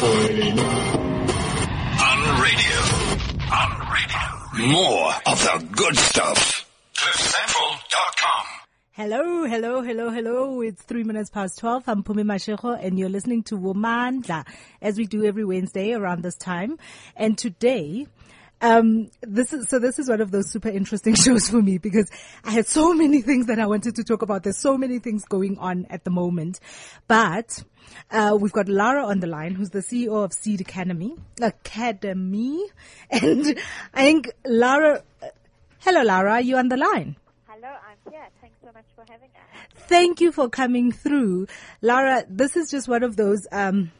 On radio. On radio. More of the good stuff. CliffCentral.com. Hello, hello, hello, hello. It's three minutes past 12. I'm Pumi Mashego and you're listening to Womandla as we do every Wednesday around this time. And today, um, this is, so this is one of those super interesting shows for me because I had so many things that I wanted to talk about. There's so many things going on at the moment, but, uh, we've got Lara on the line, who's the CEO of Seed Academy, Academy. And I think Lara, hello Lara, are you on the line? Hello, I'm here. Thanks so much for having us. Thank you for coming through. Lara, this is just one of those, um,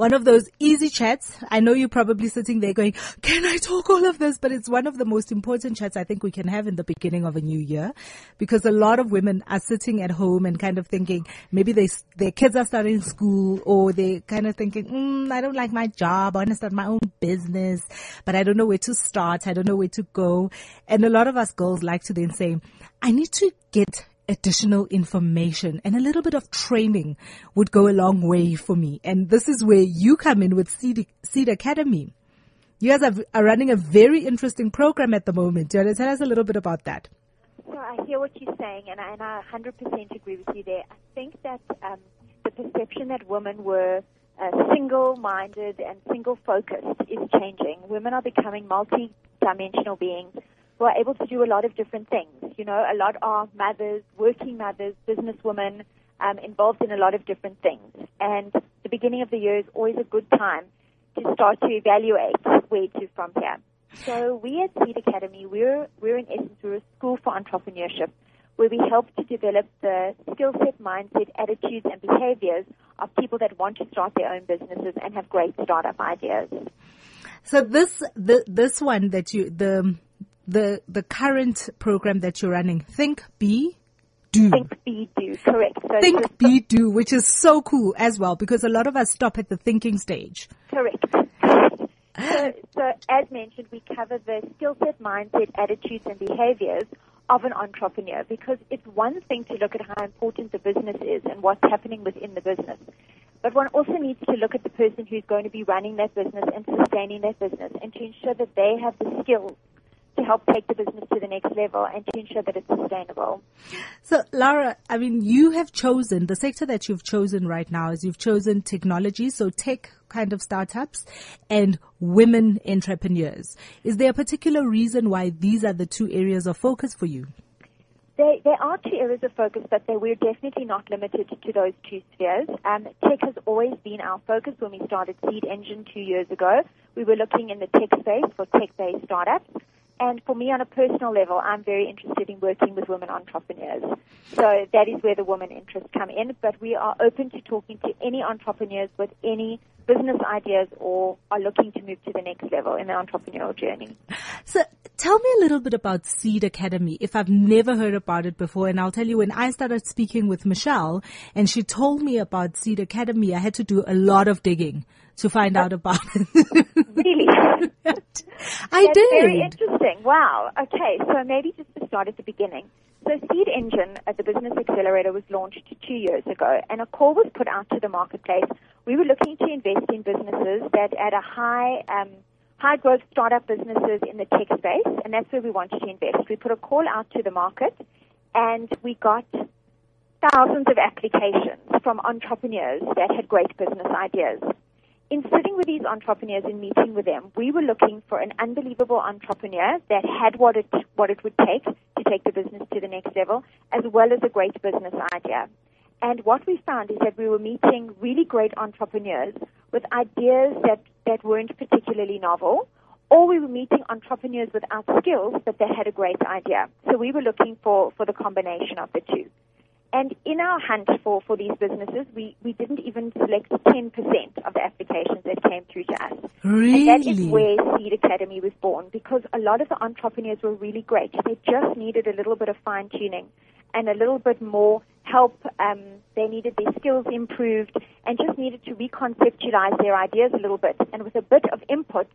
one of those easy chats. I know you're probably sitting there going, can I talk all of this? But it's one of the most important chats I think we can have in the beginning of a new year because a lot of women are sitting at home and kind of thinking maybe they, their kids are starting school or they're kind of thinking, mm, I don't like my job. I want to start my own business, but I don't know where to start. I don't know where to go. And a lot of us girls like to then say, I need to get additional information and a little bit of training would go a long way for me. And this is where you come in with Seed, Seed Academy. You guys are, are running a very interesting program at the moment. Do you want to tell us a little bit about that? So I hear what you're saying, and I, and I 100% agree with you there. I think that um, the perception that women were uh, single-minded and single-focused is changing. Women are becoming multi-dimensional beings who are able to do a lot of different things. You know, a lot are mothers, working mothers, businesswomen, um, involved in a lot of different things. And the beginning of the year is always a good time to start to evaluate where to from here. So we at Seed Academy, we're, we're in essence, we're a school for entrepreneurship where we help to develop the skill set, mindset, attitudes, and behaviors of people that want to start their own businesses and have great startup ideas. So this, the, this one that you, the, the, the current program that you're running, Think, Be, Do. Think, be, do, correct. So Think, Be, Do, which is so cool as well because a lot of us stop at the thinking stage. Correct. So, so as mentioned, we cover the skill set, mindset, attitudes, and behaviors of an entrepreneur because it's one thing to look at how important the business is and what's happening within the business. But one also needs to look at the person who's going to be running that business and sustaining that business and to ensure that they have the skills to help take the business to the next level and to ensure that it's sustainable. So, Lara, I mean, you have chosen the sector that you've chosen right now is you've chosen technology, so tech kind of startups and women entrepreneurs. Is there a particular reason why these are the two areas of focus for you? There, there are two areas of focus, but they, we're definitely not limited to those two spheres. Um, tech has always been our focus when we started Seed Engine two years ago. We were looking in the tech space for tech-based startups. And for me, on a personal level, I'm very interested in working with women entrepreneurs. So that is where the women interests come in. But we are open to talking to any entrepreneurs with any business ideas or are looking to move to the next level in their entrepreneurial journey. So tell me a little bit about Seed Academy if I've never heard about it before. And I'll tell you when I started speaking with Michelle and she told me about Seed Academy, I had to do a lot of digging to find out about it. Really? I That's did. very interesting. Wow. Okay, so maybe just to start at the beginning. So Seed Engine at the Business Accelerator was launched two years ago, and a call was put out to the marketplace. We were looking to invest in businesses that at a high um, high growth startup businesses in the tech space, and that's where we wanted to invest. We put a call out to the market, and we got thousands of applications from entrepreneurs that had great business ideas in sitting with these entrepreneurs and meeting with them, we were looking for an unbelievable entrepreneur that had what it what it would take to take the business to the next level, as well as a great business idea. And what we found is that we were meeting really great entrepreneurs with ideas that, that weren't particularly novel, or we were meeting entrepreneurs without skills, but they had a great idea. So we were looking for, for the combination of the two. And in our hunt for, for these businesses, we, we didn't even select 10% of the applications that came through to us. Really? And that is where Seed Academy was born because a lot of the entrepreneurs were really great. They just needed a little bit of fine tuning and a little bit more help. Um, they needed their skills improved and just needed to reconceptualize their ideas a little bit. And with a bit of input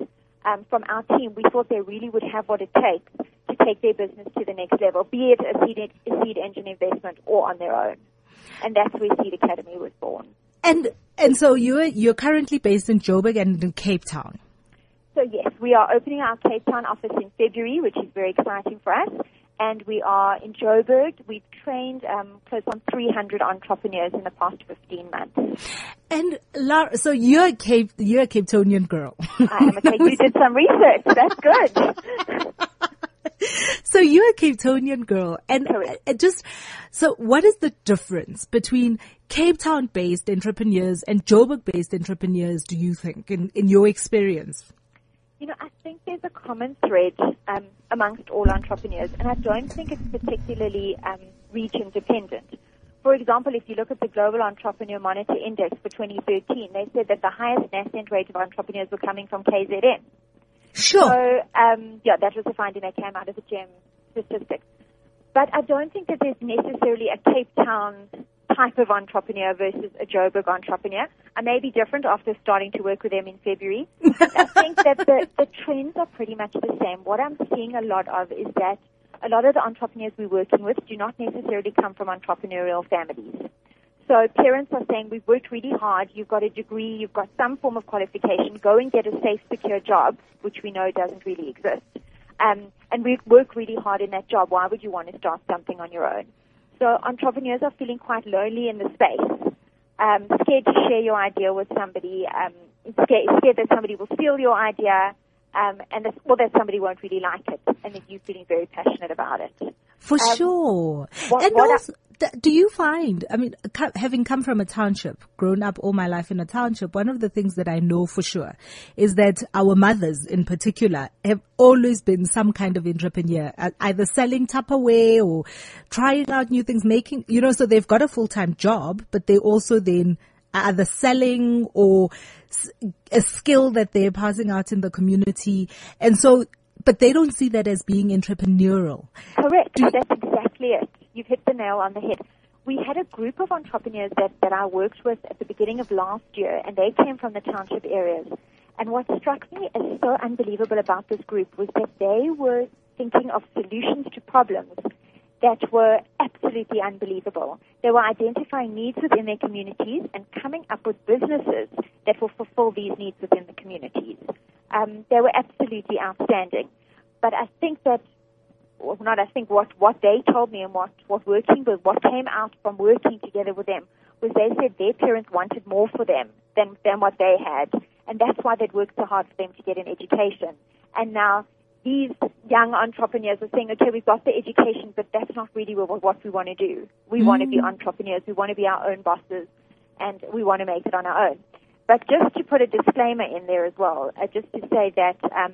um, from our team, we thought they really would have what it takes to take their business to the next level, be it a seed, a seed engine investment or on their own. And that's where Seed Academy was born. And and so you're you're currently based in Joburg and in Cape Town. So yes, we are opening our Cape Town office in February, which is very exciting for us. And we are in Joburg. We've trained um, close on 300 entrepreneurs in the past 15 months. And Lara, so you're a Cape, you're a Cape Townian girl. I am a Cape. You did some research. That's good. so you're a Cape Townian girl, and uh, just so what is the difference between Cape Town based entrepreneurs and Joburg based entrepreneurs? Do you think, in in your experience? You know, I think there's a common thread um, amongst all entrepreneurs, and I don't think it's particularly um, region dependent. For example, if you look at the Global Entrepreneur Monitor Index for 2013, they said that the highest nascent rate of entrepreneurs were coming from KZN. Sure. So, um, yeah, that was the finding that came out of the GEM statistics. But I don't think that there's necessarily a Cape Town type of entrepreneur versus a Joburg entrepreneur. I may be different after starting to work with them in February. I think that the, the trends are pretty much the same. What I'm seeing a lot of is that a lot of the entrepreneurs we're working with do not necessarily come from entrepreneurial families. So parents are saying, we've worked really hard, you've got a degree, you've got some form of qualification, go and get a safe, secure job, which we know doesn't really exist. Um, and we work really hard in that job. Why would you want to start something on your own? So entrepreneurs are feeling quite lonely in the space, um, scared to share your idea with somebody, um, scared, scared that somebody will steal your idea, um, and that, or that somebody won't really like it, and that you're feeling very passionate about it. For um, sure. What, and what also, do you find, I mean, having come from a township, grown up all my life in a township, one of the things that I know for sure is that our mothers in particular have always been some kind of entrepreneur, uh, either selling Tupperware or trying out new things, making, you know, so they've got a full-time job, but they also then are either selling or a skill that they're passing out in the community. And so, but they don't see that as being entrepreneurial. Correct. That's exactly it you've hit the nail on the head. We had a group of entrepreneurs that, that I worked with at the beginning of last year, and they came from the township areas. And what struck me as so unbelievable about this group was that they were thinking of solutions to problems that were absolutely unbelievable. They were identifying needs within their communities and coming up with businesses that will fulfill these needs within the communities. Um, they were absolutely outstanding. But I think that well, not I think what what they told me and what what working with what came out from working together with them was they said their parents wanted more for them than than what they had, and that's why they'd worked so hard for them to get an education. And now these young entrepreneurs are saying, okay, we've got the education, but that's not really what, what we want to do. We mm. want to be entrepreneurs. We want to be our own bosses, and we want to make it on our own. But just to put a disclaimer in there as well, uh, just to say that um,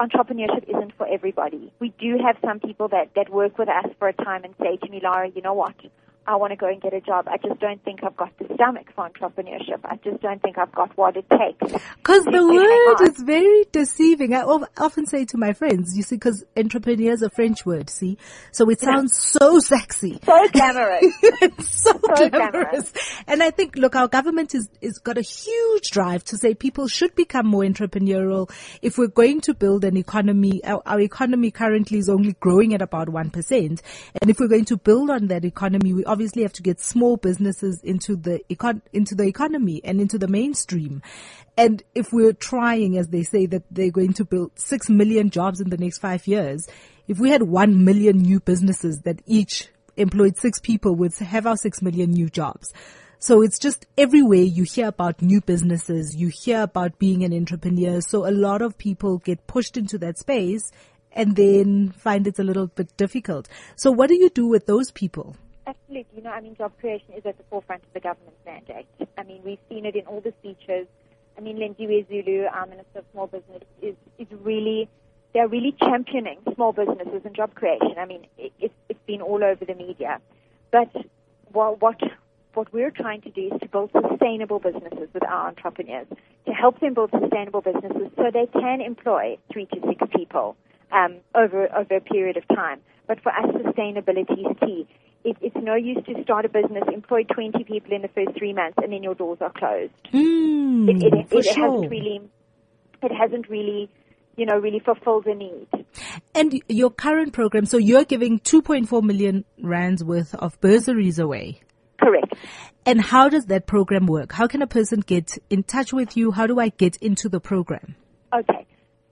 entrepreneurship isn't for everybody. We do have some people that, that work with us for a time and say to me, Lara, you know what? I want to go and get a job. I just don't think I've got the stomach for entrepreneurship. I just don't think I've got what it takes. Because the word is very deceiving. I often say to my friends, you see, because entrepreneur is a French word, see? So it sounds yeah. so sexy. So glamorous. so, so glamorous. glamorous. And I think, look, our government is, is got a huge drive to say people should become more entrepreneurial. If we're going to build an economy, our, our economy currently is only growing at about 1%. And if we're going to build on that economy, we obviously have to get small businesses into the econ- into the economy and into the mainstream. And if we're trying, as they say, that they're going to build six million jobs in the next five years, if we had one million new businesses that each employed six people would have our six million new jobs. So it's just everywhere you hear about new businesses, you hear about being an entrepreneur. So a lot of people get pushed into that space and then find it's a little bit difficult. So what do you do with those people? Absolutely. You know, I mean, job creation is at the forefront of the government's mandate. I mean, we've seen it in all the speeches. I mean, Lindiwe Zulu, our Minister of Small Business, is, is really, they're really championing small businesses and job creation. I mean, it, it's, been all over the media. But what, what, what we're trying to do is to build sustainable businesses with our entrepreneurs, to help them build sustainable businesses so they can employ three to six people um, over, over a period of time. But for us, sustainability is key it, it's no use to start a business, employ 20 people in the first three months, and then your doors are closed. Mm, it, it, it, it sure. hasn't really, it hasn't really, you know, really fulfilled the need. And your current program, so you're giving 2.4 million rands worth of bursaries away. Correct. And how does that program work? How can a person get in touch with you? How do I get into the program? Okay.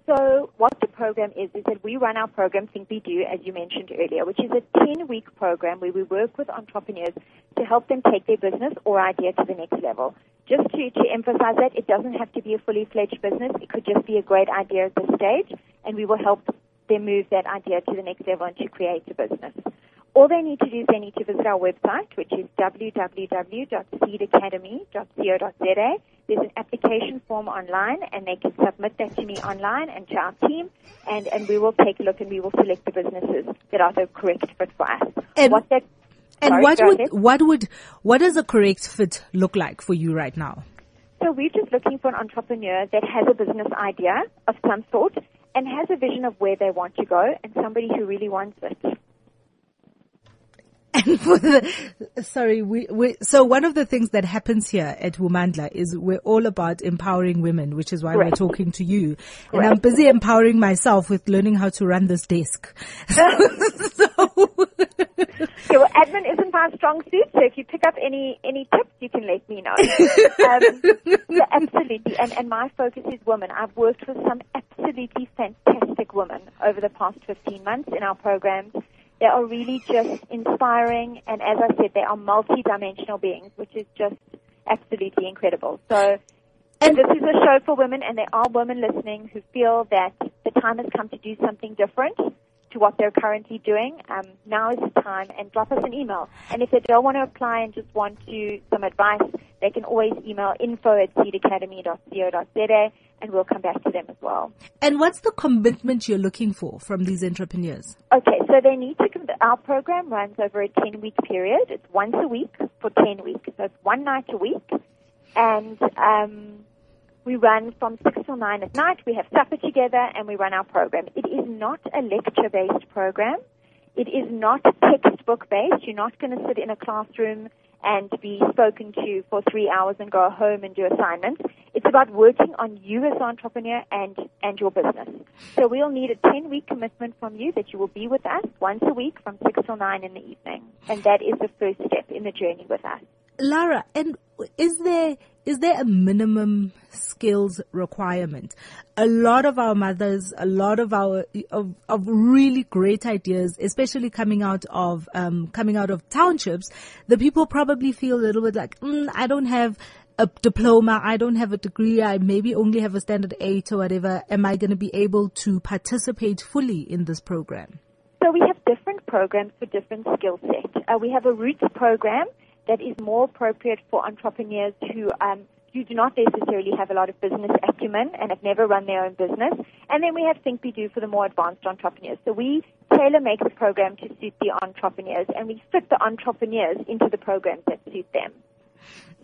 So what the program is, is that we run our program, Think Be Do, as you mentioned earlier, which is a 10-week program where we work with entrepreneurs to help them take their business or idea to the next level. Just to, to emphasize that, it doesn't have to be a fully fledged business. It could just be a great idea at this stage, and we will help them move that idea to the next level and to create a business. All they need to do is they need to visit our website, which is www.seedacademy.co.za. There's an application form online, and they can submit that to me online and to our team, and, and we will take a look and we will select the businesses that are the correct fit for us. And, what that, and sorry, what would ahead. what would what does a correct fit look like for you right now? So we're just looking for an entrepreneur that has a business idea of some sort and has a vision of where they want to go and somebody who really wants it. And for the, sorry, we, we, so one of the things that happens here at Womandla is we're all about empowering women, which is why Correct. we're talking to you. And. I'm busy empowering myself with learning how to run this desk. so, Okay, well, admin isn't my strong suit, so if you pick up any any tips, you can let me know. um, yeah, absolutely, and and my focus is women. I've worked with some absolutely fantastic women over the past 15 months in our programs. They are really just inspiring, and as I said, they are multi-dimensional beings, which is just absolutely incredible. So. And- this is a show for women, and there are women listening who feel that the time has come to do something different to what they're currently doing. Um, now is the time, and drop us an email. And if they don't want to apply and just want to some advice, they can always email info at seedacademy.co.za, and we'll come back to them as well. and what's the commitment you're looking for from these entrepreneurs? Okay, so they need to. Our program runs over a 10 week period. It's once a week for 10 weeks. So it's one night a week. And um, we run from 6 till 9 at night. We have supper together and we run our program. It is not a lecture based program. It is not textbook based. You're not going to sit in a classroom and be spoken to for three hours and go home and do assignments. It's about working on you as an entrepreneur and, and your business. So we'll need a 10 week commitment from you that you will be with us once a week from 6 till 9 in the evening. And that is the first step in the journey with us. Lara, and is there is there a minimum skills requirement? A lot of our mothers, a lot of our of, of really great ideas, especially coming out of um, coming out of townships, the people probably feel a little bit like, mm, I don't have a diploma, I don't have a degree, I maybe only have a standard eight or whatever. Am I going to be able to participate fully in this program? So we have different programs for different skill sets. Uh, we have a roots program that is more appropriate for entrepreneurs who um, who do not necessarily have a lot of business acumen and have never run their own business. And then we have Think Be Do for the more advanced entrepreneurs. So we tailor make the program to suit the entrepreneurs and we fit the entrepreneurs into the programs that suit them.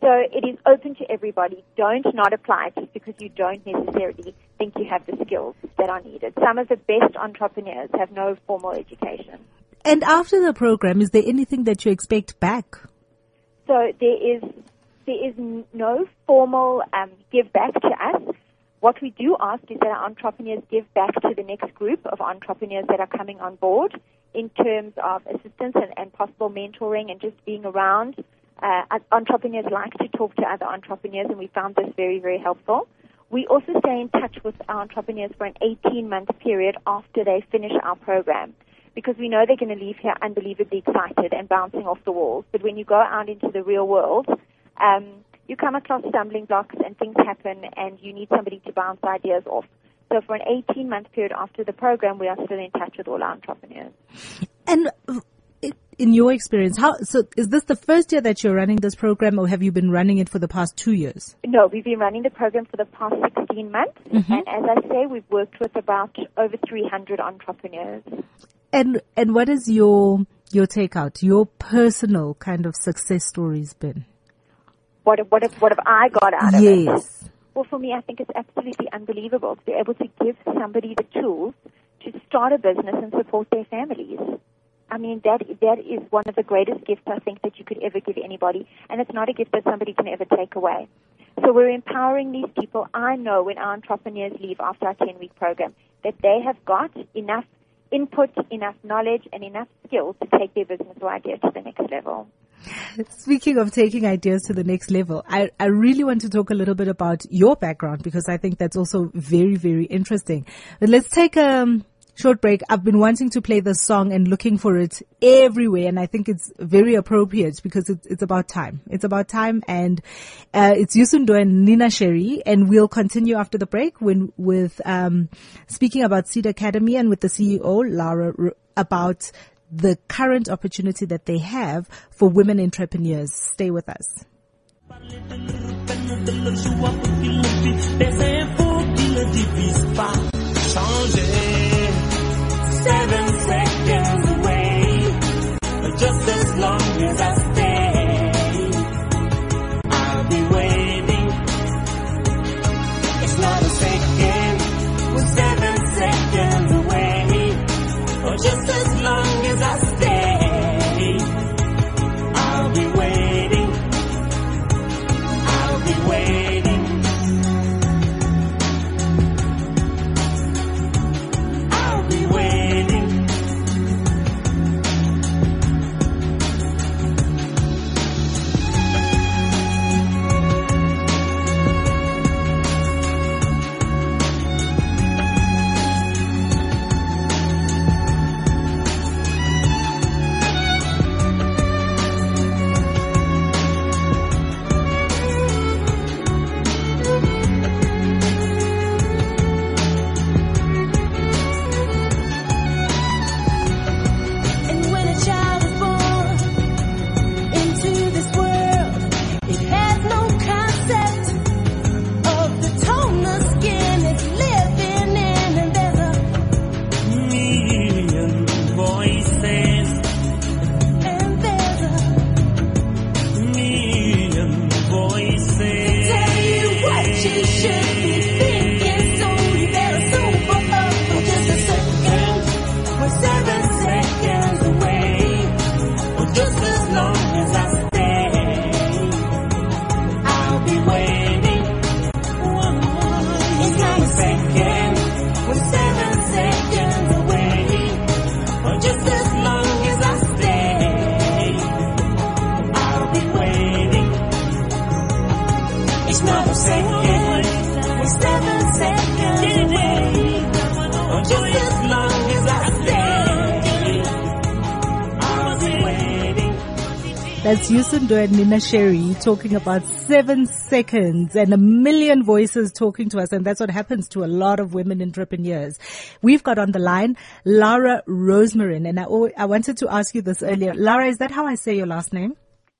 So it is open to everybody. Don't not apply just because you don't necessarily think you have the skills that are needed. Some of the best entrepreneurs have no formal education. And after the program, is there anything that you expect back? So there is there is no formal um, give back to us. What we do ask is that our entrepreneurs give back to the next group of entrepreneurs that are coming on board in terms of assistance and, and possible mentoring and just being around. Uh, entrepreneurs like to talk to other entrepreneurs, and we found this very, very helpful. We also stay in touch with our entrepreneurs for an 18 month period after they finish our program because we know they're going to leave here unbelievably excited and bouncing off the walls. But when you go out into the real world, um, you come across stumbling blocks and things happen, and you need somebody to bounce ideas off. So for an 18 month period after the program, we are still in touch with all our entrepreneurs. And uh, in your experience, how so? Is this the first year that you're running this program, or have you been running it for the past two years? No, we've been running the program for the past 16 months, and as I say, we've worked with about over 300 entrepreneurs. And and what is your your takeout, your personal kind of success stories been? What have, what have, what have I got out of it? Yes. Well, for me, I think it's absolutely unbelievable to be able to give somebody the tools to start a business and support their families. I mean, that that is one of the greatest gifts I think that you could ever give anybody, and it's not a gift that somebody can ever take away. So we're empowering these people. I know when our entrepreneurs leave after our 10-week program that they have got enough input, enough knowledge, and enough skills to take their business or idea to the next level. Speaking of taking ideas to the next level, I, I really want to talk a little bit about your background because I think that's also very, very interesting. But let's take a short break. I've been wanting to play this song and looking for it everywhere. And I think it's very appropriate because it's, it's about time. It's about time. And, uh, it's Youssou N'Dour and Neneh Cherry. And we'll continue after the break when, with, um, speaking about Seed Academy and with the CEO, Lara, about the current opportunity that they have for women entrepreneurs. Stay with us. That's Youssou N'Dour and Neneh Cherry talking about seven seconds and a million voices talking to us. And that's what happens to a lot of women entrepreneurs. We've got on the line Lara Rosemarin. And I, I wanted to ask you this earlier. Lara, is that how I say your last name?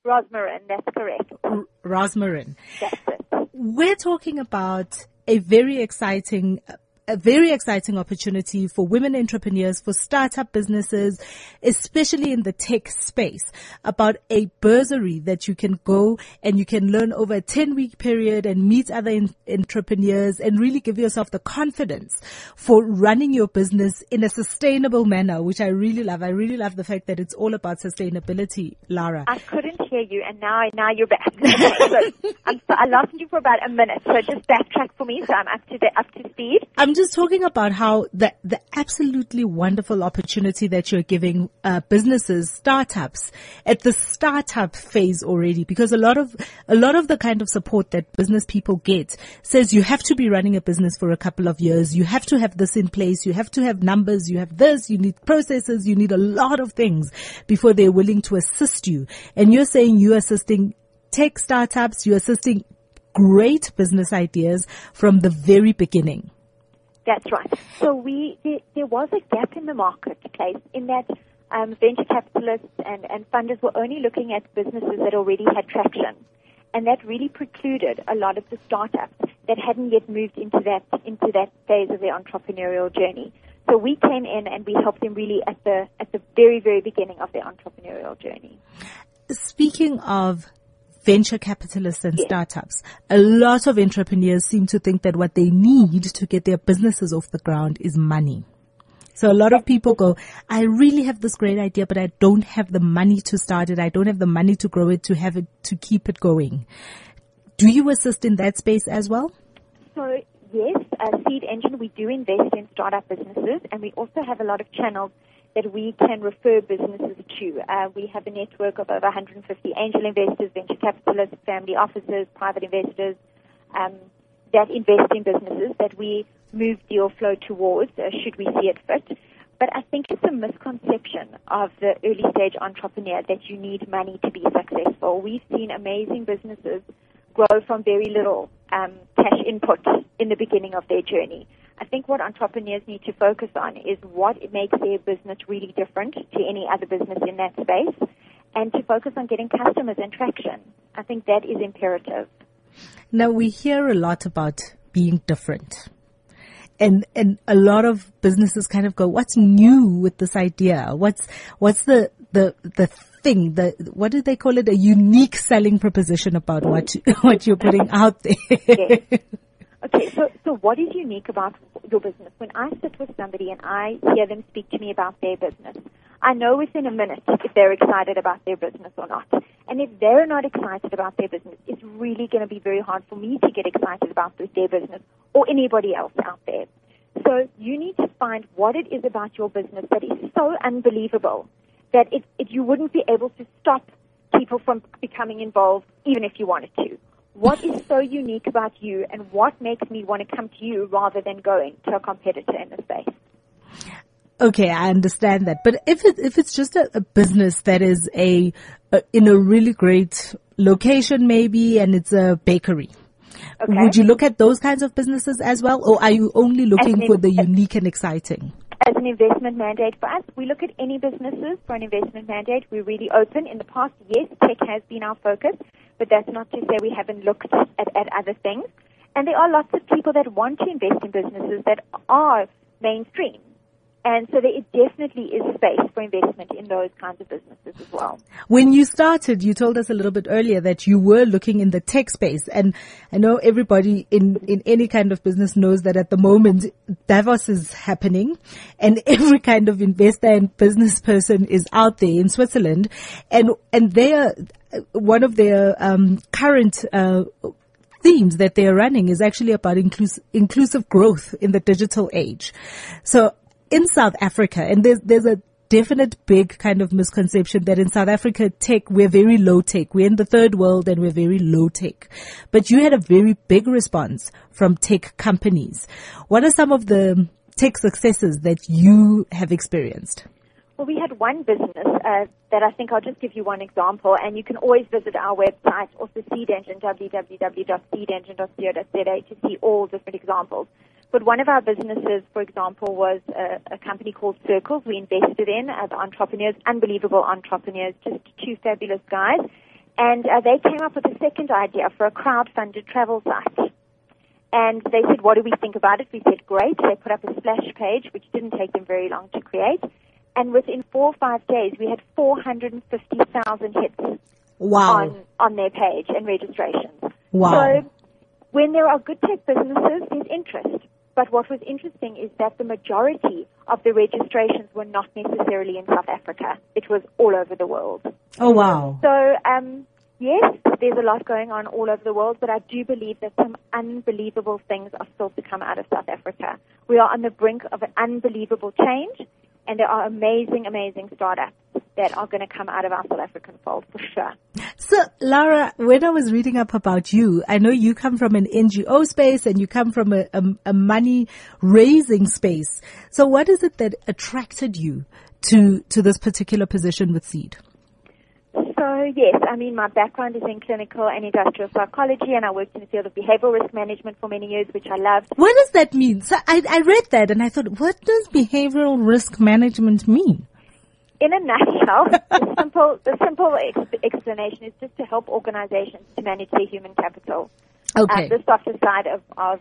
Rosmarin, that's correct. R- Rosmarin. That's it. We're talking about a very exciting, a very exciting opportunity for women entrepreneurs, for startup businesses, especially in the tech space, about a bursary that you can go and you can learn over a 10 week period and meet other en- entrepreneurs and really give yourself the confidence for running your business in a sustainable manner, which I really love. I really love the fact that it's all about sustainability, Lara. I couldn't hear you, and now now you're back. So, I'm so, I lost you for about a minute, so just backtrack for me, so I'm up to the, up to speed. I'm just talking about how the the absolutely wonderful opportunity that you're giving uh, businesses, startups at the startup phase already, because a lot of a lot of the kind of support that business people get says you have to be running a business for a couple of years, you have to have this in place, you have to have numbers, you have this, you need processes, you need a lot of things before they're willing to assist you. And you're saying you're assisting tech startups, you're assisting great business ideas from the very beginning. That's right. So we there, there was a gap in the marketplace in that um, venture capitalists and, and funders were only looking at businesses that already had traction, and that really precluded a lot of the startups that hadn't yet moved into that into that phase of their entrepreneurial journey. So we came in and we helped them really at the at the very very beginning of their entrepreneurial journey. Speaking of venture capitalists and Yes. startups, a lot of entrepreneurs seem to think that what they need to get their businesses off the ground is money. So a lot of people go, I really have this great idea, but I don't have the money to start it. I don't have the money to grow it, to have it, to keep it going. Do you assist in that space as well? So yes, uh, Seed Engine, we do invest in startup businesses, and we also have a lot of channels that we can refer businesses to. Uh, we have a network of over 150 angel investors, venture capitalists, family offices, private investors um, that invest in businesses that we move deal flow towards, uh, should we see it fit. But I think it's a misconception of the early stage entrepreneur that you need money to be successful. We've seen amazing businesses grow from very little um, cash input in the beginning of their journey. I think what entrepreneurs need to focus on is what makes their business really different to any other business in that space and to focus on getting customers and traction. I think that is imperative. Now we hear a lot about being different. And, and a lot of businesses kind of go, what's new with this idea? What's, what's the, the, the thing, the, what do they call it? A unique selling proposition about what, what you're putting out there. Yes. Okay, so, so what is unique about your business? When I sit with somebody and I hear them speak to me about their business, I know within a minute if they're excited about their business or not. And if they're not excited about their business, it's really going to be very hard for me to get excited about their business or anybody else out there. So you need to find what it is about your business that is so unbelievable that it, it, you wouldn't be able to stop people from becoming involved even if you wanted to. What is so unique about you and what makes me want to come to you rather than going to a competitor in the space? Okay, I understand that. But if it, if it's just a, a business that is a, a, in a really great location maybe and it's a bakery. Okay. Would you look at those kinds of businesses as well or are you only looking for the unique and exciting? As an investment mandate for us, we look at any businesses for an investment mandate. We're really open. In the past, yes, tech has been our focus, but that's not to say we haven't looked at, at other things. And there are lots of people that want to invest in businesses that are mainstream. And so there definitely is space for investment in those kinds of businesses as well. When you started, you told us a little bit earlier that you were looking in the tech space. And I know everybody in, in any kind of business knows that at the moment, Davos is happening and every kind of investor and business person is out there in Switzerland. And, and they are, one of their, um, current, uh, themes that they're running is actually about inclus- inclusive growth in the digital age. So in South Africa, and there's, there's a definite big kind of misconception that in South Africa tech, we're very low tech. We're in the third world and we're very low tech. But you had a very big response from tech companies. What are some of the tech successes that you have experienced? Well, we had one business uh, that I think I'll just give you one example, and you can always visit our website, also Seed Engine, www.seedengine.co.za, to see all different examples. But one of our businesses, for example, was a, a company called Circles. We invested in as entrepreneurs, unbelievable entrepreneurs, just two fabulous guys. And uh, they came up with a second idea for a crowd-funded travel site. And they said, what do we think about it? We said, great. They put up a splash page, which didn't take them very long to create. And within four or five days, we had 450,000 hits Wow. on, on their page and registrations. Wow. So when there are good tech businesses, there's interest. But what was interesting is that the majority of the registrations were not necessarily in South Africa. It was all over the world. oh wow. So, um, yes, there's a lot going on all over the world, but I do believe that some unbelievable things are still to come out of South Africa. We are on the brink of an unbelievable change, and there are amazing, amazing startups that are going to come out of our South African fold for sure. Lara, when I was reading up about you, I know you come from an NGO space and you come from a, a, a money raising space. So what is it that attracted you to, to this particular position with Seed? So yes, I mean my background is in clinical and industrial psychology, and I worked in the field of behavioral risk management for many years, which I loved. What does that mean? So I, I read that and I thought, what does behavioral risk management mean? In a nutshell, the simple the simple ex- explanation is just to help organizations to manage their human capital. Okay. Uh, the softer side of, of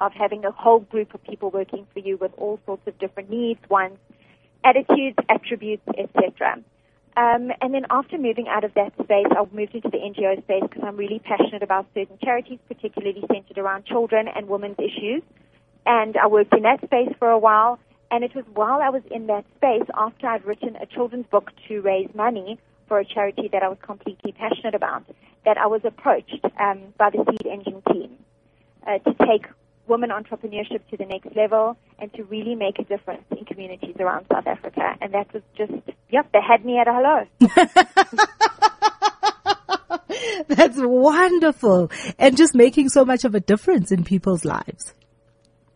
of having a whole group of people working for you with all sorts of different needs, wants, attitudes, attributes, etc. Um, and then after moving out of that space, I moved into the NGO space because I'm really passionate about certain charities, particularly centered around children and women's issues. And I worked in that space for a while. And it was while I was in that space, after I'd written a children's book to raise money for a charity that I was completely passionate about, that I was approached um, by the Seed Engine team uh, to take women entrepreneurship to the next level and to really make a difference in communities around South Africa. And that was just, yep, they had me at a hello. That's wonderful. And just making so much of a difference in people's lives.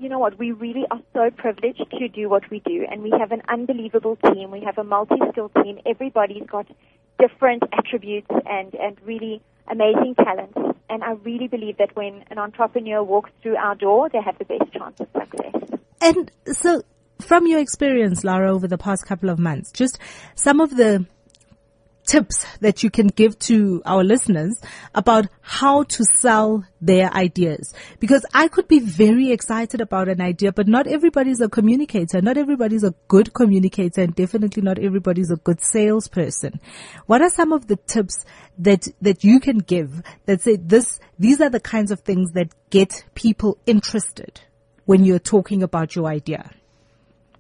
You know what, we really are so privileged to do what we do and we have an unbelievable team. We have a multi-skilled team. Everybody's got different attributes and, and really amazing talents. And I really believe that when an entrepreneur walks through our door, they have the best chance of success. And so, from your experience, Lara, over the past couple of months, just some of the tips that you can give to our listeners about how to sell their ideas. Because I could be very excited about an idea, but not everybody's a communicator. Not everybody's a good communicator and definitely not everybody's a good salesperson. What are some of the tips that, that you can give that say this, these are the kinds of things that get people interested when you're talking about your idea?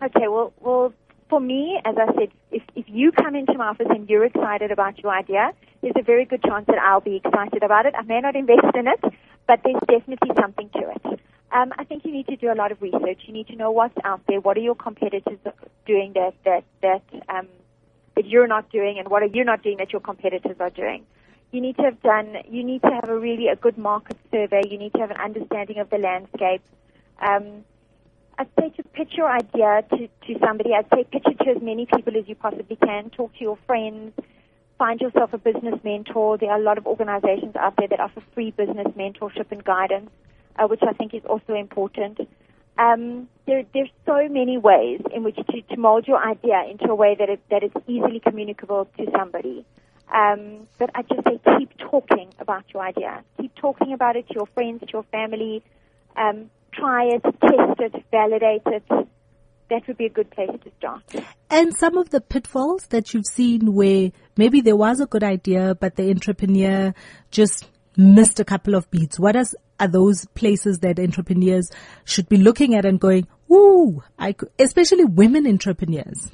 Okay, well, well, for me, as I said, if, if you come into my office and you're excited about your idea, there's a very good chance that I'll be excited about it. I may not invest in it, but there's definitely something to it. Um, I think you need to do a lot of research. You need to know what's out there. What are your competitors doing that that that um, that you're not doing, and what are you not doing that your competitors are doing? You need to have done. You need to have a really a good market survey. You need to have an understanding of the landscape. Um, I'd say to pitch your idea to, to somebody. I'd say pitch it to as many people as you possibly can. Talk to your friends. Find yourself a business mentor. There are a lot of organizations out there that offer free business mentorship and guidance, uh, which I think is also important. Um, there, there's so many ways in which to, to mold your idea into a way that it, that is easily communicable to somebody. Um, but I just say keep talking about your idea. Keep talking about it to your friends, to your family. Um, try it, test it, validate it. That would be a good place to start. And some of the pitfalls that you've seen where maybe there was a good idea, but the entrepreneur just missed a couple of beats. What is, are those places that entrepreneurs should be looking at and going, ooh, I could, especially women entrepreneurs?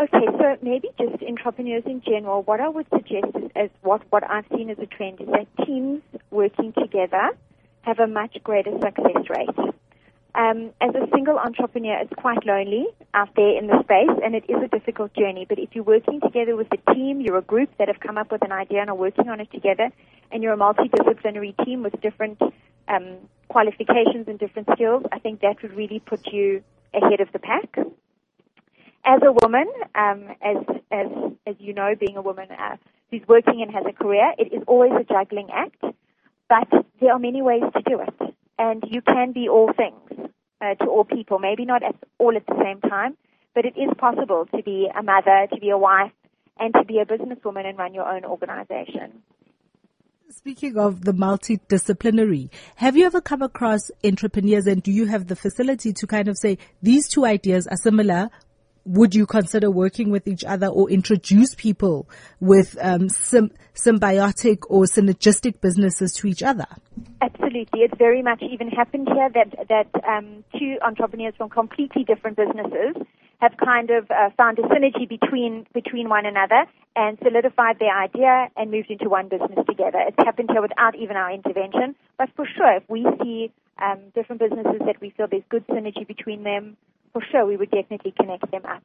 Okay, so maybe just entrepreneurs in general, what I would suggest is, is what, what I've seen as a trend is that teams working together have a much greater success rate. Um, as a single entrepreneur, it's quite lonely out there in the space, and it is a difficult journey. But if you're working together with a team, you're a group that have come up with an idea and are working on it together, and you're a multidisciplinary team with different um, qualifications and different skills, I think that would really put you ahead of the pack. As a woman, um, as as as you know, being a woman uh, who's working and has a career, it is always a juggling act. But there are many ways to do it, and you can be all things uh, to all people. Maybe not at, all at the same time, but it is possible to be a mother, to be a wife, and to be a businesswoman and run your own organization. Speaking of the multidisciplinary, have you ever come across entrepreneurs and do you have the facility to kind of say these two ideas are similar? Would you consider working with each other or introduce people with um, symbiotic or synergistic businesses to each other? Absolutely, it's very much even happened here that that um, two entrepreneurs from completely different businesses have kind of uh, found a synergy between between one another and solidified their idea and moved into one business together. It's happened here without even our intervention, but for sure, if we see um, different businesses that we feel there's good synergy between them, for sure, we would definitely connect them up.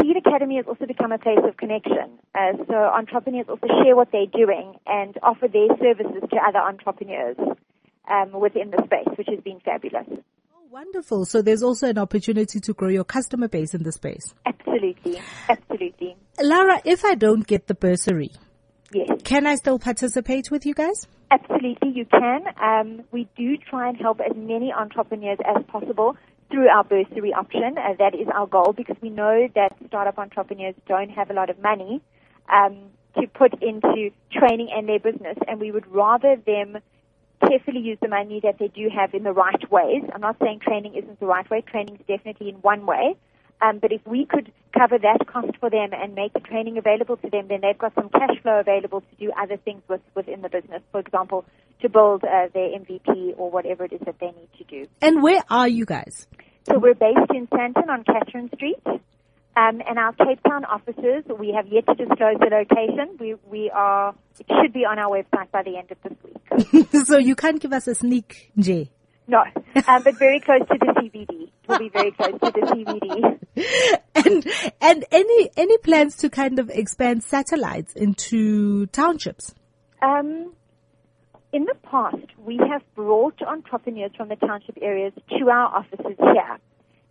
Seed Academy has also become a place of connection. Uh, so entrepreneurs also share what they're doing and offer their services to other entrepreneurs um, within the space, which has been fabulous. Oh, wonderful. So there's also an opportunity to grow your customer base in the space. Absolutely, absolutely. Lara, if I don't get the bursary, Yes, can I still participate with you guys? absolutely, you can. Um, we do try and help as many entrepreneurs as possible through our bursary option. Uh, that is our goal because we know that startup entrepreneurs don't have a lot of money um, to put into training and their business, and we would rather them carefully use the money that they do have in the right ways. I'm not saying training isn't the right way. Training is definitely in one way. Um, but if we could cover that cost for them and make the training available to them, then they've got some cash flow available to do other things with, within the business. For example, to build uh, their MVP or whatever it is that they need to do. And where are you guys? So we're based in Sandton on Katherine Street. Um, and our Cape Town offices, we have yet to disclose the location. We, we are, it should be on our website by the end of this week. so you can't give us a sneak, Jay. No, um, but very close to the CBD. We'll be very close to the CBD. and and any any plans to kind of expand satellites into townships? Um, in the past, we have brought entrepreneurs from the township areas to our offices here,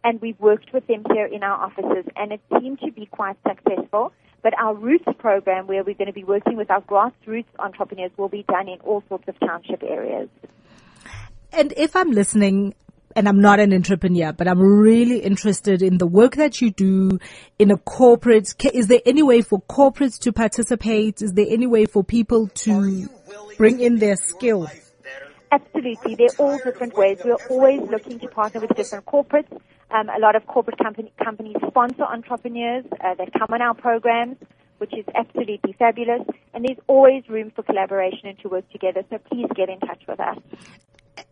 and we've worked with them here in our offices, and it seemed to be quite successful. But our Roots program, where we're going to be working with our grassroots entrepreneurs, will be done in all sorts of township areas. And if I'm listening and I'm not an entrepreneur, but I'm really interested in the work that you do in a corporate. Is there any way for corporates to participate? Is there any way for people to bring in their skills? Absolutely. They're all different ways. We're always looking to partner with different corporates. Um, a lot of corporate company, companies sponsor entrepreneurs uh, that come on our programs, which is absolutely fabulous. And there's always room for collaboration and to work together. So please get in touch with us.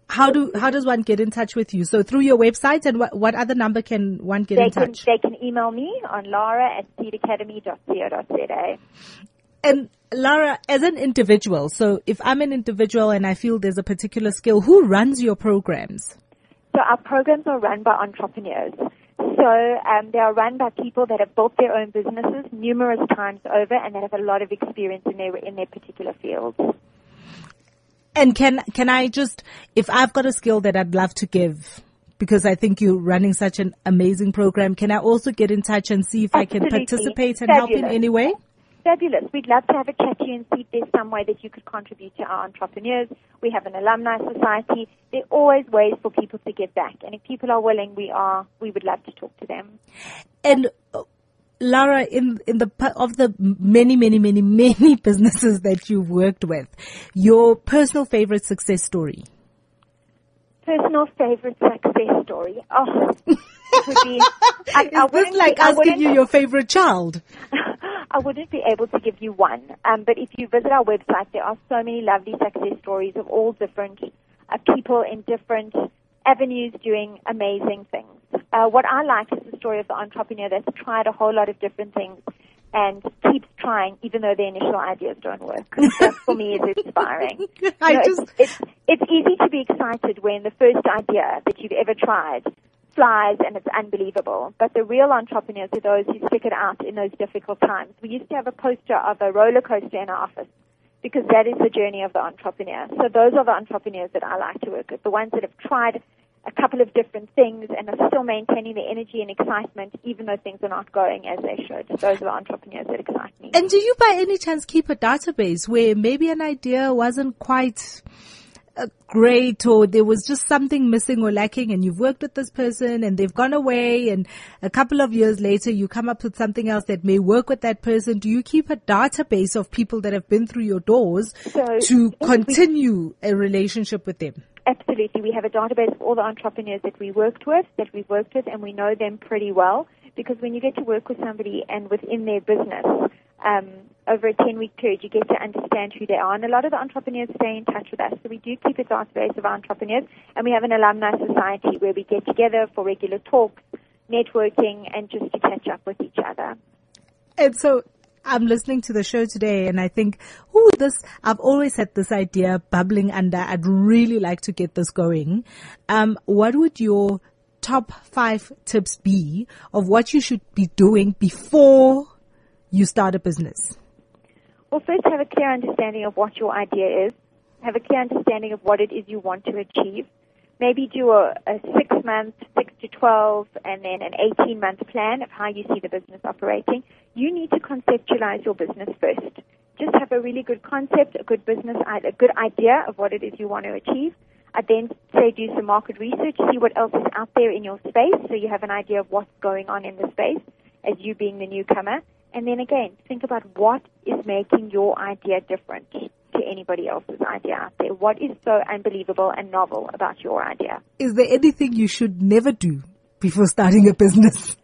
How do how does one get in touch with you? So through your website, and what what other number can one get They in can, touch? they can email me on lara at seedacademy.co.za. And Lara, as an individual, so if I'm an individual and I feel there's a particular skill, who runs your programs? So our programs are run by entrepreneurs. So um, they are run by people that have built their own businesses numerous times over and that have a lot of experience in their in their particular fields. And can can I just, if I've got a skill that I'd love to give, because I think you're running such an amazing program, can I also get in touch and see if I can participate and help in any way? Fabulous. We'd love to have a chat to you and see if there's some way that you could contribute to our entrepreneurs. We have an alumni society. There are always ways for people to give back. And if people are willing, we are, we would love to talk to them. And uh, Lara, in in the of the many, many, many, many businesses that you've worked with, your personal favorite success story. Personal favorite success story. Oh, it would be, I, I like asking you your favorite child? I wouldn't be able to give you one, um, but if you visit our website, there are so many lovely success stories of all different uh, people in different avenues doing amazing things. Uh, what I like is the story of the entrepreneur that's tried a whole lot of different things and keeps trying even though the initial ideas don't work. that for me is inspiring. I You know, just- it's, it's, it's easy to be excited when the first idea that you've ever tried flies and it's unbelievable. But the real entrepreneurs are those who stick it out in those difficult times. We used to have a poster of a roller coaster in our office because that is the journey of the entrepreneur. So those are the entrepreneurs that I like to work with, the ones that have tried a couple of different things and are still maintaining the energy and excitement even though things are not going as they should. Those are the entrepreneurs that excite me. And do you by any chance keep a database where maybe an idea wasn't quite great or there was just something missing or lacking and you've worked with this person and they've gone away and a couple of years later you come up with something else that may work with that person? Do you keep a database of people that have been through your doors So, to yes, we- continue a relationship with them? Absolutely. We have a database of all the entrepreneurs that we worked with, that we've worked with, and we know them pretty well because when you get to work with somebody and within their business, um, over a 10 week period, you get to understand who they are. And a lot of the entrepreneurs stay in touch with us. So we do keep a database of our entrepreneurs, and we have an alumni society where we get together for regular talks, networking, and just to catch up with each other. And so I'm listening to the show today and I think, oh, this, I've always had this idea bubbling under. I'd really like to get this going. Um, what would your top five tips be of what you should be doing before you start a business? Well, first have a clear understanding of what your idea is. Have a clear understanding of what it is you want to achieve. Maybe do a, a six month, six to 12, and then an 18 month plan of how you see the business operating. You need to conceptualize your business first. Just have a really good concept, a good business, a good idea of what it is you want to achieve. I then say do some market research, see what else is out there in your space, so you have an idea of what's going on in the space as you being the newcomer. And then again, think about what is making your idea different to anybody else's idea out there. What is so unbelievable and novel about your idea? Is there anything you should never do before starting a business?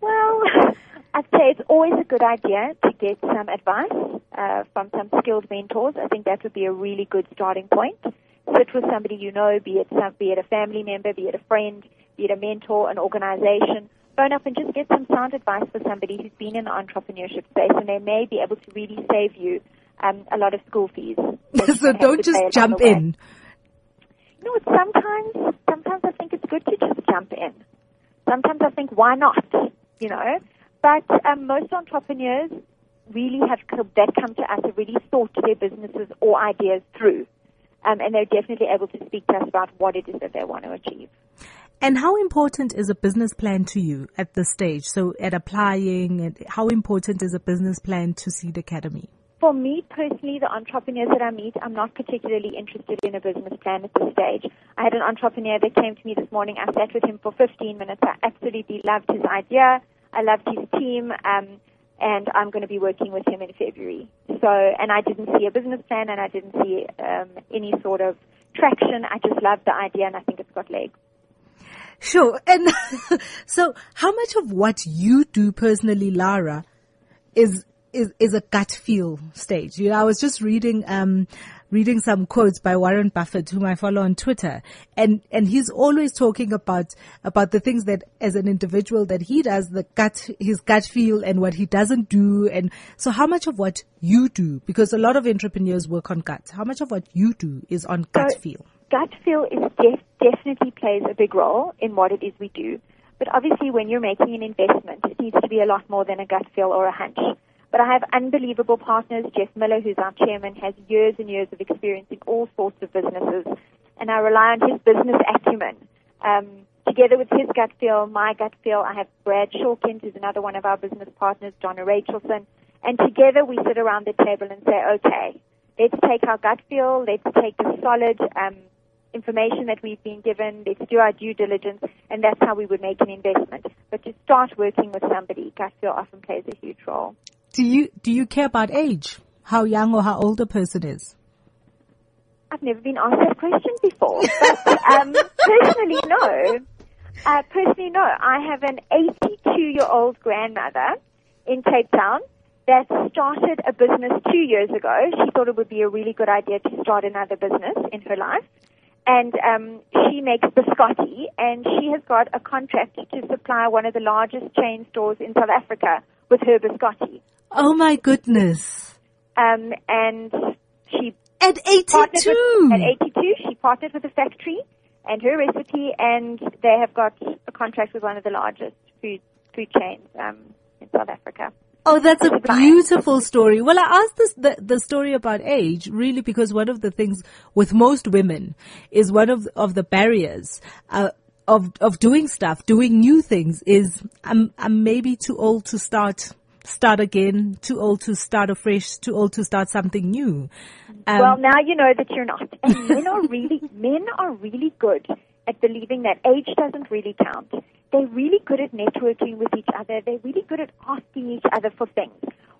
Well, I'd say it's always a good idea to get some advice uh, from some skilled mentors. I think that would be a really good starting point. Sit with somebody you know, be it some, be it a family member, be it a friend, be it a mentor, an organization. Phone up and just get some sound advice for somebody who's been in the entrepreneurship space, and they may be able to really save you um, a lot of school fees. so don't just jump in. You know, sometimes, sometimes I think it's good to just jump in. Sometimes I think, why not? You know, but um, most entrepreneurs really have come, that come to us have really thought their businesses or ideas through, um, and they're definitely able to speak to us about what it is that they want to achieve. And how important is a business plan to you at this stage? So at applying, how important is a business plan to Seed Academy? For me personally, the entrepreneurs that I meet, I'm not particularly interested in a business plan at this stage. I had an entrepreneur that came to me this morning. I sat with him for 15 minutes. I absolutely loved his idea. I loved his team. Um, and I'm going to be working with him in February. So, and I didn't see a business plan and I didn't see um, any sort of traction. I just loved the idea and I think it's got legs. Sure. And so how much of what you do personally, Lara, is is is a gut feel stage. You know, I was just reading um reading some quotes by Warren Buffett, whom I follow on Twitter, and and he's always talking about about the things that as an individual that he does, the gut his gut feel and what he doesn't do, and so how much of what you do, because a lot of entrepreneurs work on gut, how much of what you do is on gut So- feel? gut feel is def- definitely plays a big role in what it is we do. But obviously, when you're making an investment, it needs to be a lot more than a gut feel or a hunch. But I have unbelievable partners. Jeff Miller, who's our chairman, has years and years of experience in all sorts of businesses, and I rely on his business acumen. Um, together with his gut feel, my gut feel, I have Brad Shawkins, who's another one of our business partners, Donna Rachelson, and together we sit around the table and say, okay, let's take our gut feel, let's take the solid um, information that we've been given, let's do our due diligence, and that's how we would make an investment. But to start working with somebody, gut feel often plays a huge role. Do you do you care about age? How young or how old a person is? I've never been asked that question before, but um, personally, no. Uh, personally, no. I have an 82-year-old grandmother in Cape Town that started a business two years ago. She thought it would be a really good idea to start another business in her life. And um, she makes biscotti, and she has got a contract to supply one of the largest chain stores in South Africa with her biscotti. Oh my goodness! Um, and she At eighty-two. with, at 82, she partnered with a factory and her recipe, and they have got a contract with one of the largest food food chains um, in South Africa. Oh, that's a beautiful story. Well, I asked this, the, the story about age really because one of the things with most women is one of, of the barriers, uh, of, of doing stuff, doing new things is I'm, I'm maybe too old to start, start again, too old to start afresh, too old to start something new. Um, well, now you know that you're not. And men are really men are really good at believing that age doesn't really count. They're really good at networking with each other. They're really good at asking each other for things.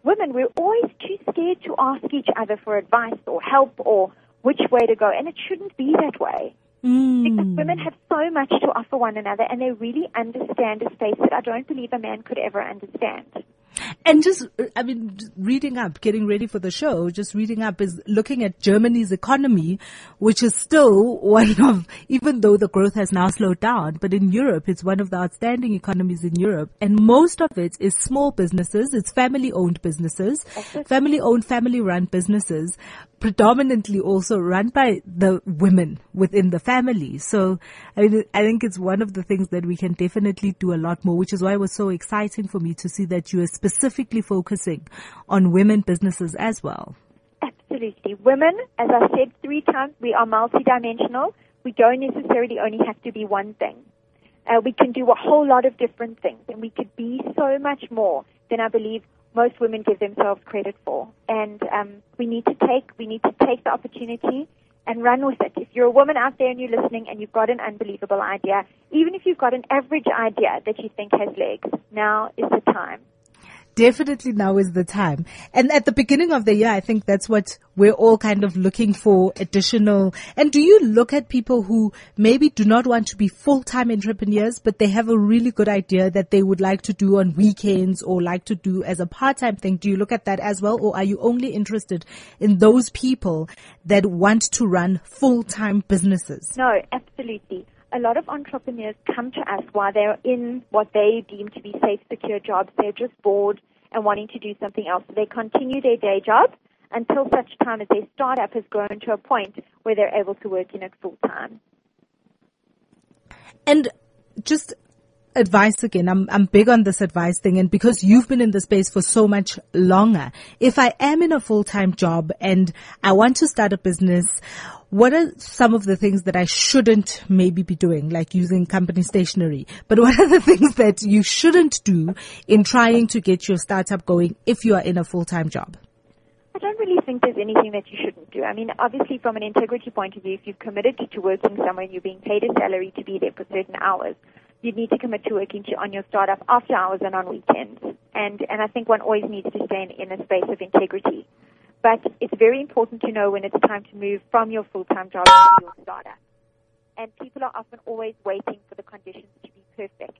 Women, we're always too scared to ask each other for advice or help or which way to go, and it shouldn't be that way. Because mm. women have so much to offer one another, and they really understand a space that I don't believe a man could ever understand. And just, I mean, reading up, getting ready for the show, just reading up is looking at Germany's economy, which is still one of, even though the growth has now slowed down, but in Europe, it's one of the outstanding economies in Europe. And most of it is small businesses, it's family owned businesses, family owned, family run businesses, predominantly also run by the women within the family. So I, mean, I think it's one of the things that we can definitely do a lot more, which is why it was so exciting for me to see that you are specifically focusing on women businesses as well. Absolutely. Women, as I said three times, we are multidimensional. We don't necessarily only have to be one thing. Uh, we can do a whole lot of different things, and we could be so much more than I believe most women give themselves credit for. And um, we need to take we need to take the opportunity and run with it. If you're a woman out there and you're listening and you've got an unbelievable idea, even if you've got an average idea that you think has legs, now is the time. Definitely now is the time. And at the beginning of the year, I think that's what we're all kind of looking for additional. And do you look at people who maybe do not want to be full-time entrepreneurs, but they have a really good idea that they would like to do on weekends or like to do as a part-time thing? Do you look at that as well? Or are you only interested in those people that want to run full-time businesses? No, absolutely. A lot of entrepreneurs come to us while they're in what they deem to be safe, secure jobs. They're just bored and wanting to do something else. So they continue their day job until such time as their startup has grown to a point where they're able to work in it full time. And just advice again. I'm, I'm big on this advice thing. And because you've been in the space for so much longer, if I am in a full-time job and I want to start a business, what are some of the things that I shouldn't maybe be doing, like using company stationery? But what are the things that you shouldn't do in trying to get your startup going if you are in a full-time job? I don't really think there's anything that you shouldn't do. I mean, obviously, from an integrity point of view, if you've committed to, to working somewhere and you're being paid a salary to be there for certain hours, you need to commit to working to, on your startup after hours and on weekends. And and I think one always needs to stay in, in a space of integrity. But it's very important to know when it's time to move from your full-time job to your startup. And people are often always waiting for the conditions to be perfect.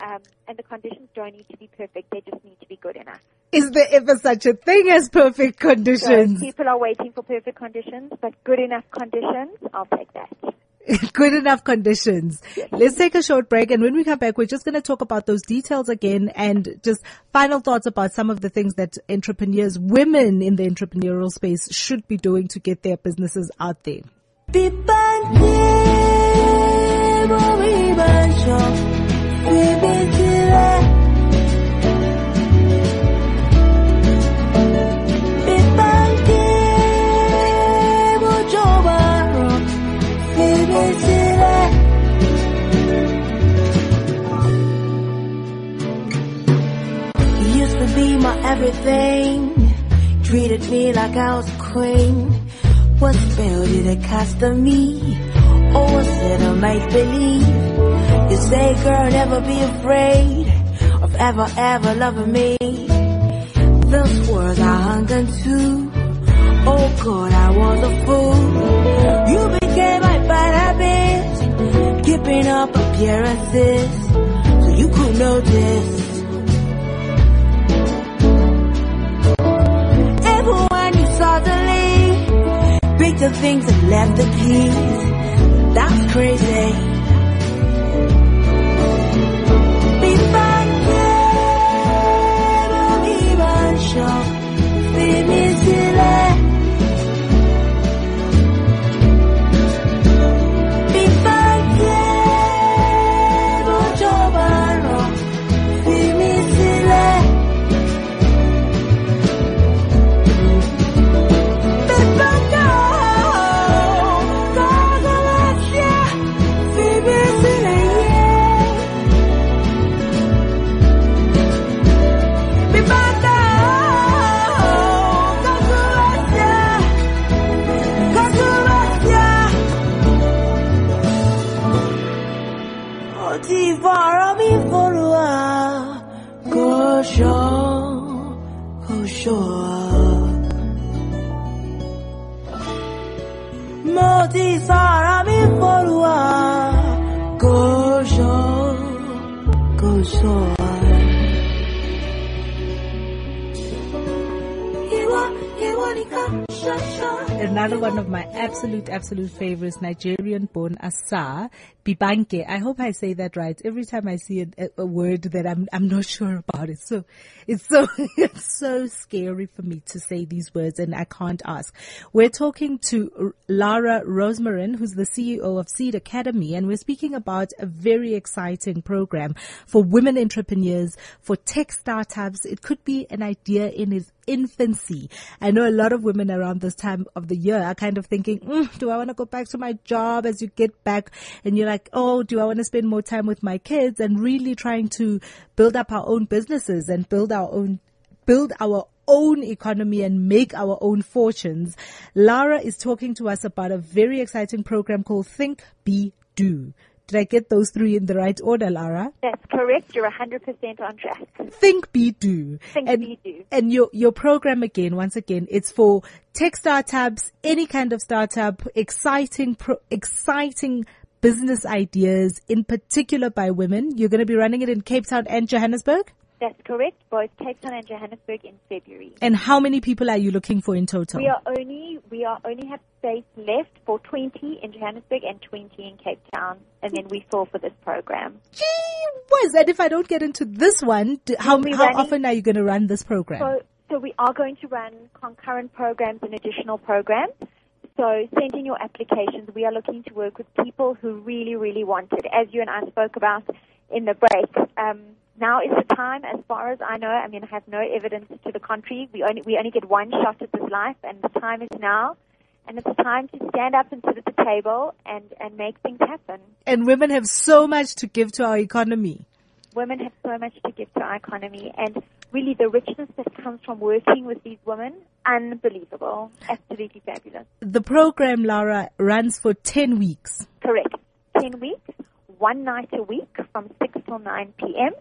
Um, and the conditions don't need to be perfect; they just need to be good enough. Is there ever such a thing as perfect So conditions? people are waiting for perfect conditions, but good enough conditions, I'll take that. Good enough conditions. Let's take a short break and when we come back, we're just going to talk about those details again and just final thoughts about some of the things that entrepreneurs, women in the entrepreneurial space should be doing to get their businesses out there. Treated me like I was a queen. What spell did it cast on me? Or was it a make believe? You say, girl, never be afraid of ever, ever loving me. Those words I hung on. Oh God, I was a fool. You became my bad habit, keeping up appearances so you could notice. Picked the things and left the keys, that's crazy. Another one of my absolute, absolute favorites, Nigerian born Asa Bibanke. I hope I say that right. Every time I see a, a, word that I'm, I'm not sure about it. So it's so, it's so scary for me to say these words and I can't ask. We're talking to Lara Rosemarin, who's the CEO of Seed Academy, and we're speaking about a very exciting program for women entrepreneurs, for tech startups. It could be an idea in its infancy. I know a lot of women around this time of the year are kind of thinking, mm, do I want to go back to my job as you get back and you're like, oh, do I want to spend more time with my kids and really trying to build up our own businesses and build our own build our own economy and make our own fortunes. Lara is talking to us about a very exciting program called Think, Be, Do. Did I get those three in the right order, Lara? That's correct. You're 100% on track. Think, Be, Do. Think, and, Be, Do. And your, your program again, once again, it's for tech startups, any kind of startup, exciting, pro, exciting business ideas, in particular by women. You're going to be running it in Cape Town and Johannesburg? That's correct. Both Cape Town and Johannesburg in February. And how many people are you looking for in total? We are only we are only have space left for 20 in Johannesburg and 20 in Cape Town, and then we fill for this program. Gee whiz. And if I don't get into this one, d- how, We'll how running- often are you going to run this program? So so we are going to run concurrent programs and additional programs. So send in your applications. We are looking to work with people who really, really want it. As you and I spoke about in the break, um, now is the time, as far as I know. I mean, I have no evidence to the contrary. We only, we only get one shot at this life, and the time is now. And it's time to stand up and sit at the table and, and make things happen. And women have so much to give to our economy. Women have so much to give to our economy, and really the richness that comes from working with these women, unbelievable. Absolutely fabulous. The program, Laura, runs for 10 weeks. Correct. 10 weeks, one night a week from 6 till 9 p.m.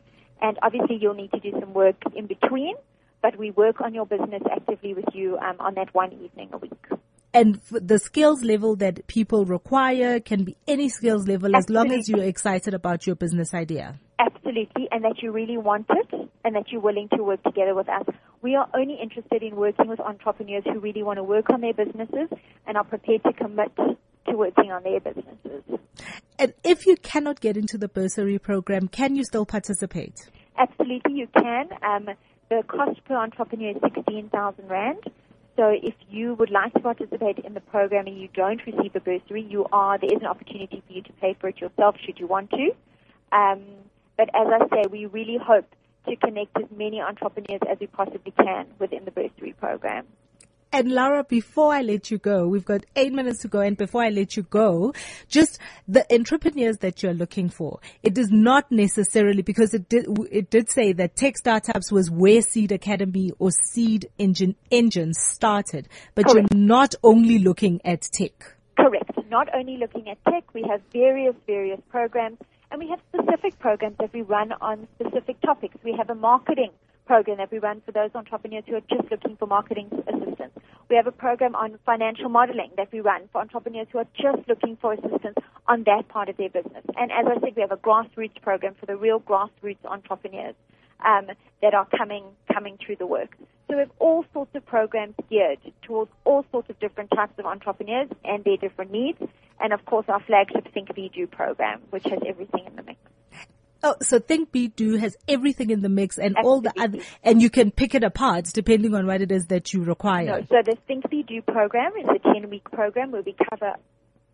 And obviously you'll need to do some work in between, but we work on your business actively with you um, on that one evening a week. And the skills level that people require can be any skills level as long as you're excited about your business idea. Absolutely, and that you really want it and that you're willing to work together with us. We are only interested in working with entrepreneurs who really want to work on their businesses and are prepared to commit to working on their businesses. And if you cannot get into the bursary program, can you still participate? Absolutely, you can. Um, the cost per entrepreneur is 16,000 Rand. So if you would like to participate in the program and you don't receive a bursary, you are, there is an opportunity for you to pay for it yourself should you want to. Um, but as I say, we really hope to connect as many entrepreneurs as we possibly can within the bursary program. And Laura, before I let you go, we've got eight minutes to go. And before I let you go, just the entrepreneurs that you're looking for. It is not necessarily because it did, it did say that tech startups was where Seed Academy or Seed Engine Engine started, but Correct. you're not only looking at tech. Correct. Not only looking at tech, we have various, various programs, and we have specific programs that we run on specific topics. We have a marketing program that we run for those entrepreneurs who are just looking for marketing assistance. We have a program on financial modeling that we run for entrepreneurs who are just looking for assistance on that part of their business. And as I said, we have a grassroots program for the real grassroots entrepreneurs um, that are coming coming through the work. So we have all sorts of programs geared towards all sorts of different types of entrepreneurs and their different needs. And of course, our flagship Think Be Do program, which has everything in the mix. Oh, so Think Be Do has everything in the mix and all the other, and you can pick it apart depending on what it is that you require. No, so the Think Be Do program is a 10 week program where we cover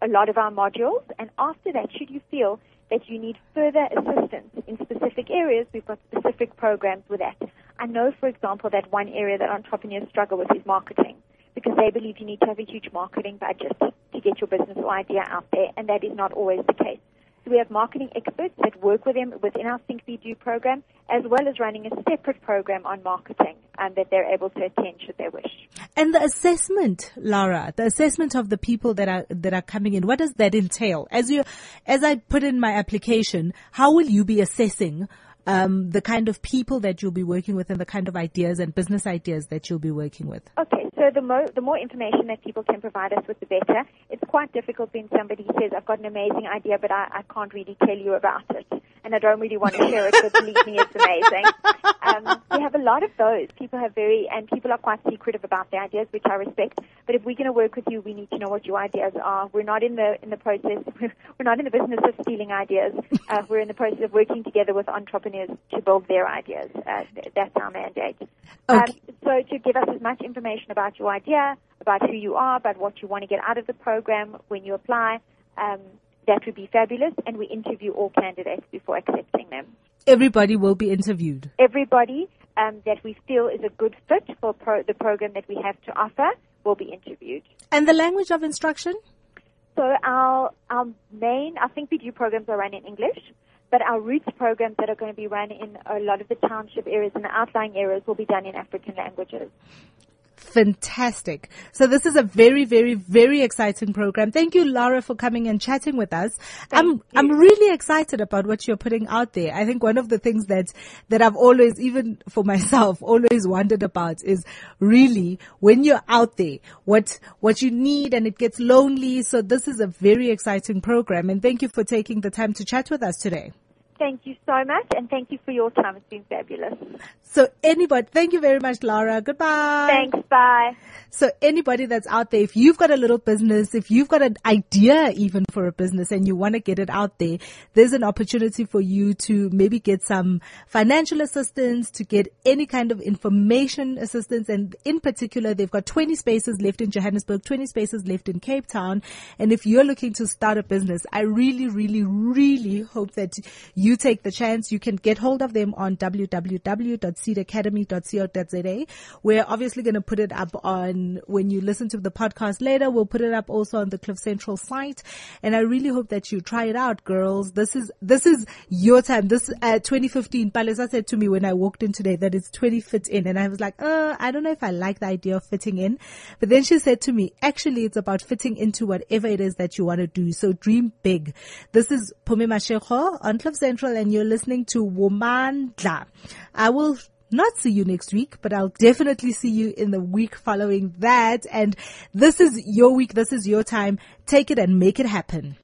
a lot of our modules. And after that, should you feel that you need further assistance in specific areas, we've got specific programs with that. I know, for example, that one area that entrepreneurs struggle with is marketing because they believe you need to have a huge marketing budget to get your business or idea out there, and that is not always the case. We have marketing experts that work with them within our Think Be Do program, as well as running a separate program on marketing um, that they're able to attend should they wish. And the assessment, Laura, the assessment of the people that are that are coming in, what does that entail? As you, as I put in my application, how will you be assessing um, the kind of people that you'll be working with and the kind of ideas and business ideas that you'll be working with? Okay, so the more the more information that people can provide us with, the better. It's quite difficult when somebody says, "I've got an amazing idea, but I, I can't really tell you about it, and I don't really want to share it." But believe me, it's amazing. Um, we have a lot of those. People have very and people are quite secretive about their ideas, which I respect. But if we're going to work with you, we need to know what your ideas are. We're not in the in the process. We're not in the business of stealing ideas. Uh, we're in the process of working together with entrepreneurs to build their ideas. Uh, that's our mandate. Um, Okay. so to give us as much information about your idea, about who you are, about what you want to get out of the program when you apply, um, that would be fabulous. And we interview all candidates before accepting them. Everybody will be interviewed. Everybody um, that we feel is a good fit for pro- the program that we have to offer will be interviewed. And the language of instruction? So our our main, I think we do programs are run in English, but our roots programs that are going to be run in a lot of the township areas and the outlying areas will be done in African languages. Fantastic. So this is a very, very, very exciting program. Thank you, Laura, for coming and chatting with us. I'm, I'm really excited about what you're putting out there. I think one of the things that, that I've always, even for myself, always wondered about is really when you're out there, what, what you need and it gets lonely. So this is a very exciting program and thank you for taking the time to chat with us today. Thank you so much, and thank you for your time. It's been fabulous. So anybody, thank you very much, Laura. Goodbye. Thanks. Bye. So anybody that's out there, if you've got a little business, if you've got an idea even for a business and you want to get it out there, there's an opportunity for you to maybe get some financial assistance, to get any kind of information assistance. And in particular, they've got 20 spaces left in Johannesburg, 20 spaces left in Cape Town. And if you're looking to start a business, I really, really, really hope that you take the chance. You can get hold of them on www.seedacademy.co.za. We're obviously going to put it up on when you listen to the podcast later. We'll put it up also on the Cliff Central site. And I really hope that you try it out, girls. This is, this is your time. This, uh, 2015, Palesa said to me when I walked in today that it's 20 fit in. And I was like, uh, I don't know if I like the idea of fitting in. But then she said to me, actually, it's about fitting into whatever it is that you want to do. So dream big. This is Pumi Mashego on Cliff Central and you're listening to Womandla. I will not see you next week, but I'll definitely see you in the week following that. And this is your week. This is your time. Take it and make it happen.